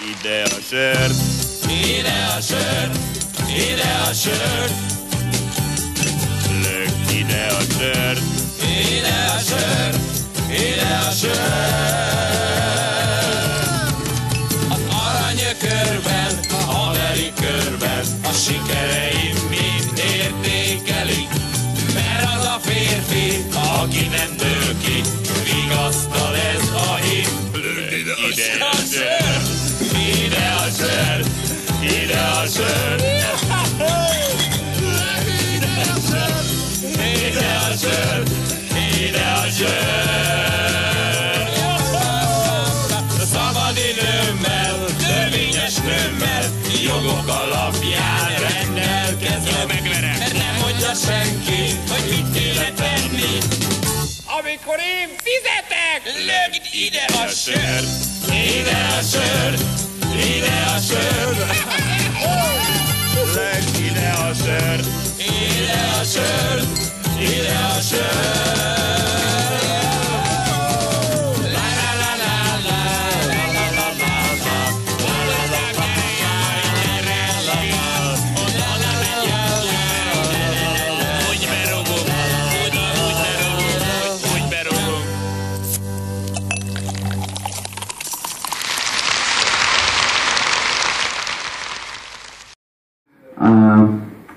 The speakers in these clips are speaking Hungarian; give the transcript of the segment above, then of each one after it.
ide a sör, ide a sör, ide a sör. Lök ide a sör, ide a sör, ide a sör. Az aranyökörben, a haveri körben, a sikereim mind értékelik. Mert az a férfi, aki nem jogok alapján rendelkezem. Mert nem mondja senki, hogy mit kéne tenni. Amikor én fizetek, lögd ide a sör, ide a sör, ide a sör. Lögd ide a sör, ide a sör, ide a sör.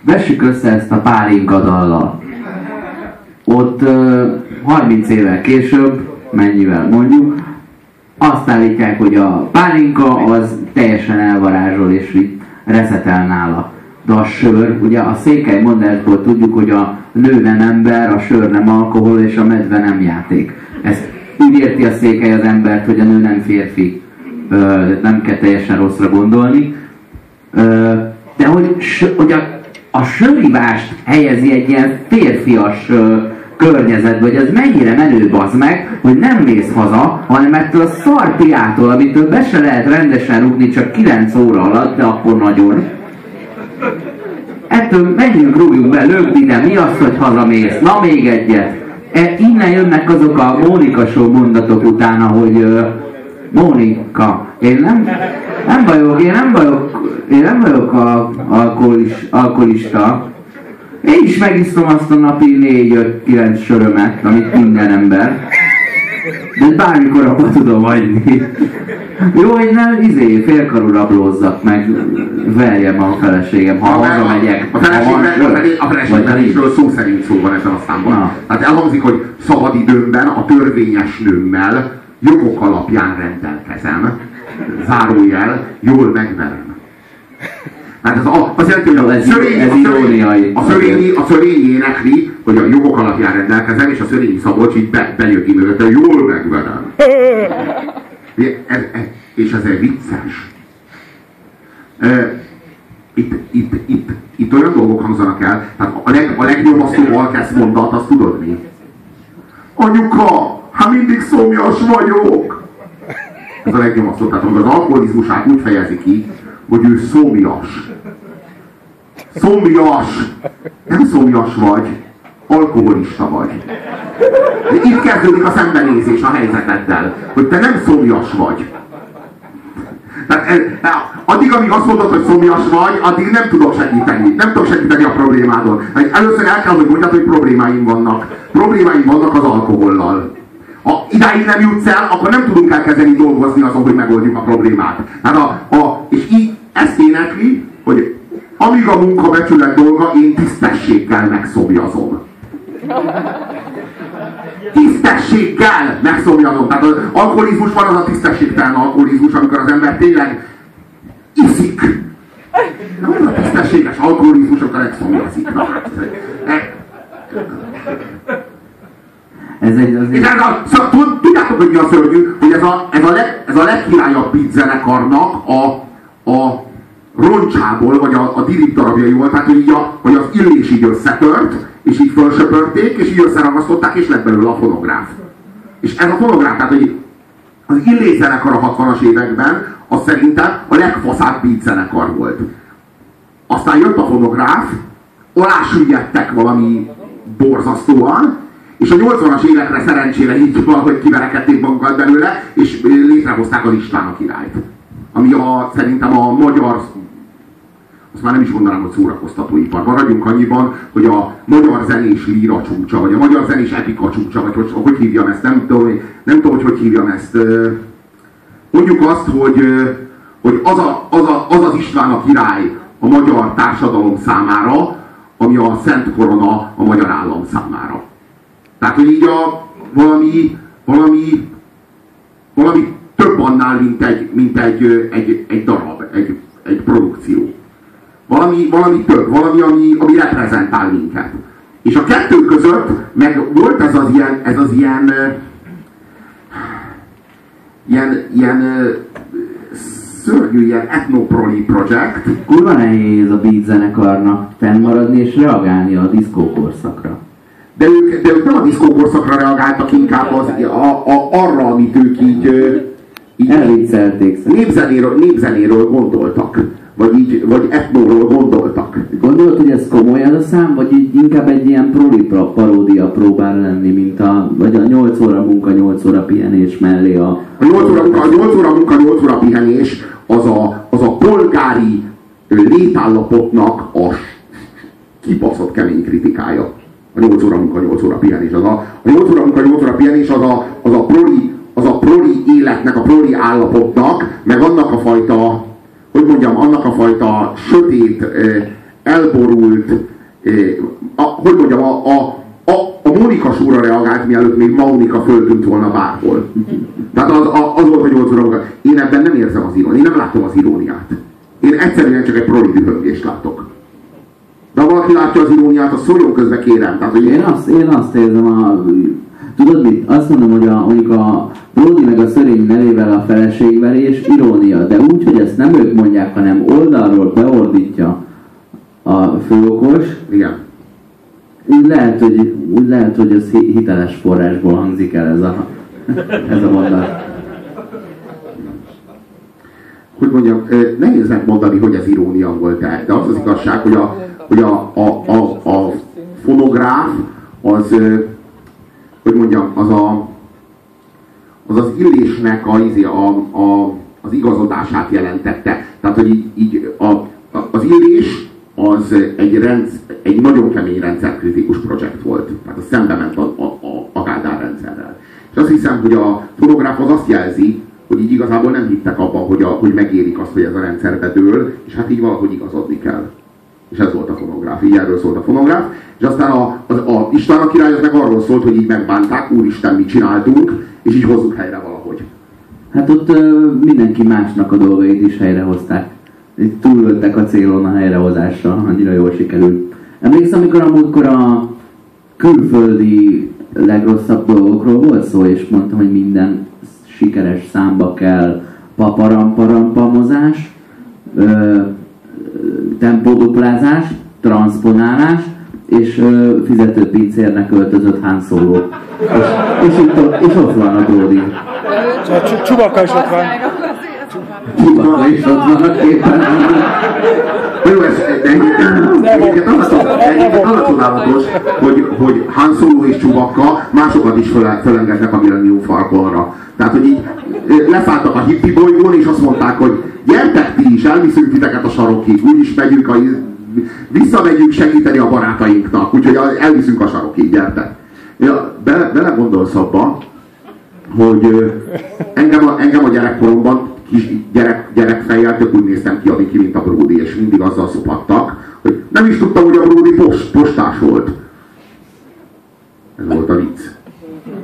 Vessük össze ezt a pálinka dallal. Ott uh, 30 évvel később, mennyivel mondjuk, azt állítják, hogy a pálinka az teljesen elvarázsol és így reszetel nála. De a sör, ugye a székely mondásból tudjuk, hogy a nő nem ember, a sör nem alkohol és a medve nem játék. Ezt úgy érti a székely az embert, hogy a nő nem férfi. Ö, nem kell teljesen rosszra gondolni. Ö, de hogy, hogy a, a sörivást helyezi egy ilyen férfias ö, környezetbe, hogy ez mennyire menő az meg, hogy nem mész haza, hanem ettől a szarpiától, amitől be se lehet rendesen rúgni csak 9 óra alatt, de akkor nagyon. Ettől menjünk, rúgjunk be, lögd ide, mi az, hogy hazamész? Na még egyet. E, innen jönnek azok a Mónika show mondatok utána, hogy ö, Mónika, én nem, nem vagyok, én nem vagyok, én nem vagyok a, alkoholis, alkoholista. Én is megisztom azt a napi 4-5-9 sörömet, amit minden ember. De bármikor abba tudom hagyni. Jó, hogy nem izé, félkarú rablózzak meg, verjem a feleségem, ha hazamegyek. A ha van feleségben, sör, a fele- a vagy feleségbenésről szó szerint szó van ezen a számban. Na. Tehát elhangzik, hogy szabad időmben a törvényes nőmmel jogok alapján rendelkezem. Zárójel, jól megverem. Tehát ez a, az jelenti, hogy a szörény, ez a szörény, a szörényi, a szörényi énekli, hogy a jogok alapján rendelkezem, és a szörényi Szabolcs így be, benyögi mögötte, jól megverem. Ez, ez, és ez egy vicces. Itt, itt, itt, itt olyan dolgok hangzanak el, tehát a, leg, a legnyomasztóbb alkesz mondat, azt tudod mi? Anyuka, hát mindig szomjas vagyok! Ez a legnyomasztóbb, tehát amikor az alkoholizmusát úgy fejezi ki, hogy ő szomjas. Szomjas! Nem szomjas vagy, alkoholista vagy. De itt kezdődik a szembenézés a helyzeteddel, hogy te nem szomjas vagy. Tehát ez, addig, amíg azt mondod, hogy szomjas vagy, addig nem tudok segíteni. Nem tudok segíteni a problémádon. Először el kell, hogy mondjad, hogy problémáim vannak. Problémáim vannak az alkohollal. Ha idáig nem jutsz el, akkor nem tudunk elkezdeni dolgozni azon, hogy megoldjuk a problémát. Hát a, a, és így ezt énekli, hogy amíg a munka becsület dolga, én tisztességgel megszomjazom. Tisztességgel megszomjazom. Tehát az alkoholizmus van az a tisztességtelen alkoholizmus, amikor az ember tényleg iszik. Nem az a tisztességes alkoholizmus, amikor megszomjazik. Na, Ez egy, az és ez a, szóval, tud- tudjátok, hogy mi a szörnyű? Hogy ez a, ez a, leg, ez a legkirályabb beat zenekarnak a, a roncsából, vagy a, a dirib darabjaiból, tehát hogy, így a, hogy az illés így összetört, és így fölsöpörték, és így összeragasztották, és lett belőle a fonográf. És ez a fonográf, tehát hogy az illés zenekar a 60-as években, az szerintem a legfaszább beat zenekar volt. Aztán jött a fonográf, alásüllyedtek valami borzasztóan, és a 80-as évekre szerencsére így valahogy kiverekedték magukat belőle, és létrehozták az István a királyt. Ami a, szerintem a magyar azt már nem is mondanám, hogy szórakoztatóipar. Maradjunk annyiban, hogy a magyar zenés líra csúcsa, vagy a magyar zenés epika csúcsa, vagy hogy, hogy hívjam ezt, nem tudom, nem tudom, hogy hogy hívjam ezt. Mondjuk azt, hogy, hogy az, a, az, a, az az István a király a magyar társadalom számára, ami a Szent Korona a magyar állam számára. Tehát, hogy így a, valami, valami, valami több annál, mint egy, mint egy, egy, egy darab, egy, egy produkció. Valami, valami több, valami, ami, ami reprezentál minket. És a kettő között meg volt ez az ilyen, ez az ilyen, ilyen, ilyen szörnyű ilyen etnoproli projekt. Kurva nehéz a beat zenekarnak fennmaradni és reagálni a diszkó korszakra. De ők, de ők nem a diszkó korszakra reagáltak, inkább az, a, a, arra, amit ők így, így Elviccelték. Népzenéről, népzenéről gondoltak. Vagy így, vagy etnóról gondoltak. Gondolod, hogy ez komoly ez a szám, vagy így inkább egy ilyen proli paródia próbál lenni, mint a, vagy a 8 óra munka, 8 óra pihenés mellé a... A 8 óra munka, a 8 óra munka, 8 óra pihenés az a, az a polgári létállapotnak a kibaszott kemény kritikája. A 8 óra munka, 8 óra pihenés. Az a, a 8 óra munka, 8 óra pihenés az a, az a proli az a proli életnek, a proli állapotnak, meg annak a fajta hogy mondjam, annak a fajta sötét, elborult, a, hogy mondjam, a, a, a, a Mónika súra reagált, mielőtt még Maunika föltűnt volna bárhol. Tehát az, az volt, hogy 8 óra Én ebben nem érzem az iróniát, én nem látom az iróniát. Én egyszerűen csak egy proli dühöngést látok. Ha valaki látja az iróniát, az szóljon közbe kérem. Tehát, hogy én, azt, én azt érzem a Tudod mit? Azt mondom, hogy a, mondjuk a Brody meg a Szörény nevével a feleségverés irónia, de úgy, hogy ezt nem ők mondják, hanem oldalról beordítja a főokos. Igen. Úgy lehet, hogy, úgy lehet, hogy ez hiteles forrásból hangzik el ez a, ez a mondat. Hogy mondjam, nehéz megmondani, hogy ez irónia volt-e, de az az igazság, hogy a, hogy a, a, a, a fonográf az hogy mondjam, az a, az, az illésnek a, izé, a, a, az igazodását jelentette. Tehát, hogy így, így a, a, az illés az egy, rendsz, egy nagyon kemény rendszerkritikus projekt volt. Tehát az szembe ment a, a, a, a Kádár rendszerrel. És azt hiszem, hogy a fonográf az azt jelzi, hogy így igazából nem hittek abban, hogy, a, hogy megérik azt, hogy ez a rendszer bedől, és hát így valahogy igazodni kell. És ez volt a fonográf, így erről szólt a fonográf. És aztán a, a, a István a király az meg arról szólt, hogy így megbánták, úristen, mit csináltunk, és így hozzuk helyre valahogy. Hát ott ö, mindenki másnak a dolgait is helyrehozták. Túlöltek a célon a helyrehozásra, annyira jól sikerült. Emlékszem, amikor a múltkor a külföldi legrosszabb dolgokról volt szó, és mondtam, hogy minden sikeres számba kell paparamparampamozás, tempóduplázás, transponálás, és fizető pincérnek öltözött Han Solo. És, és, itt, és ott van a Brody. Csubaka is ott van. Csubaka is ott van a képen. De egyébként az a csodálatos, hogy, hogy Han Solo és Csubaka másokat is felengednek a Millennium Falconra. Tehát, hogy így leszálltak a hippi bolygón, és azt mondták, hogy gyertek ti is, elviszünk titeket a sarokig, úgyis megyünk a visszamegyünk segíteni a barátainknak, úgyhogy elviszünk a sarokig, gyertek. Ja, bele, bele gondolsz abba, hogy engem a, engem a gyerekkoromban kis gyerek, gyerekfejjel tök úgy néztem ki, ki, mint a Brody, és mindig azzal szopattak, hogy nem is tudtam, hogy a Brody post, postás volt. Ez volt a vicc.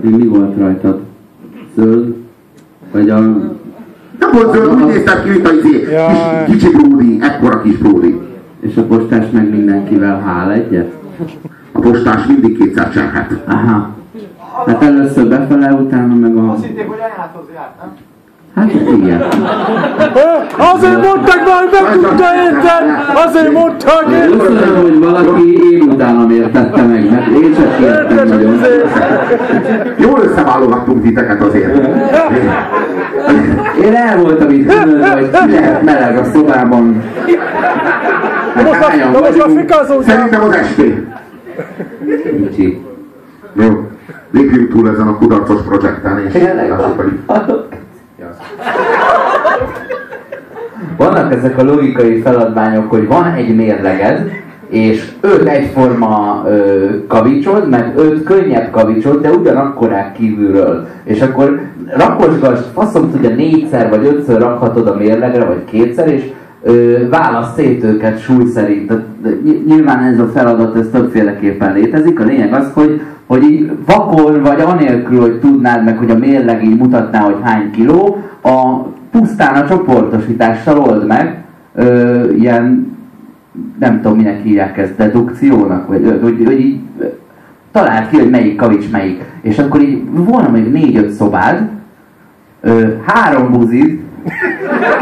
Mi volt rajtad? Zöld? Vagy a... Nem volt zöld, úgy néztem ki, mint a izé, kis, kicsi Brody, ekkora kis Brody. És a postás meg mindenkivel hál egyet? A postás mindig kétszer cserhet. Aha. Hát először befele, utána meg a... Azt hitték, hogy anyádhoz járt, nem? Hát igen. Azért mondták már, nem tudta érteni! Azért mondták érteni! Köszönöm, hogy valaki én utánam értette meg, mert én sem értem nagyon. Jól összeválogattunk titeket azért. Én el voltam itt hogy lehet meleg a szobában. Most a, most a fikázó Szerintem az estén. Kicsi. Jó. Lépjünk túl ezen a kudarcos projekten, és Tényleg? Vannak ezek a logikai feladványok, hogy van egy mérleged, és öt egyforma ö, kavicsod, meg öt könnyebb kavicsod, de ugyanakkorák kívülről. És akkor rakosgass, faszom tudja, négyszer vagy ötször rakhatod a mérlegre, vagy kétszer, és ö, válasz szét őket súly szerint. Nyilván ez a feladat, ez többféleképpen létezik. A lényeg az, hogy, hogy így vakon, vagy anélkül, hogy tudnád meg, hogy a mérleg így mutatná, hogy hány kiló, a pusztán a csoportosítással old meg, ö, ilyen nem tudom, minek hívják ezt, dedukciónak, vagy hogy, hogy így találd ki, hogy melyik kavics melyik. És akkor így volna még négy-öt szobád, ö, három buzid,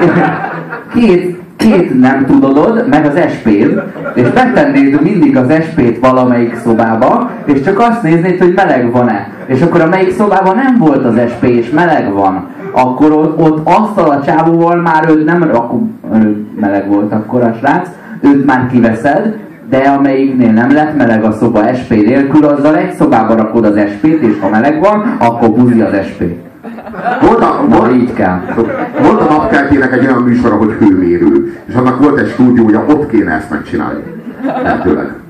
két, két nem tudodod, meg az SP-t, és betennéd mindig az SP-t valamelyik szobába, és csak azt néznéd, hogy meleg van-e. És akkor amelyik szobában nem volt az SP, és meleg van, akkor ott, ott asztal a csávóval már ő nem, akkor meleg volt akkor a srác, őt már kiveszed, de amelyiknél nem lett meleg a szoba SP nélkül, azzal egy szobába rakod az SP-t, és ha meleg van, akkor buzi az SP. Volt a, volt, kell. volt a napkeltének egy olyan műsora, hogy hőmérő, és annak volt egy stúdiója, ott kéne ezt megcsinálni. Lehetőleg.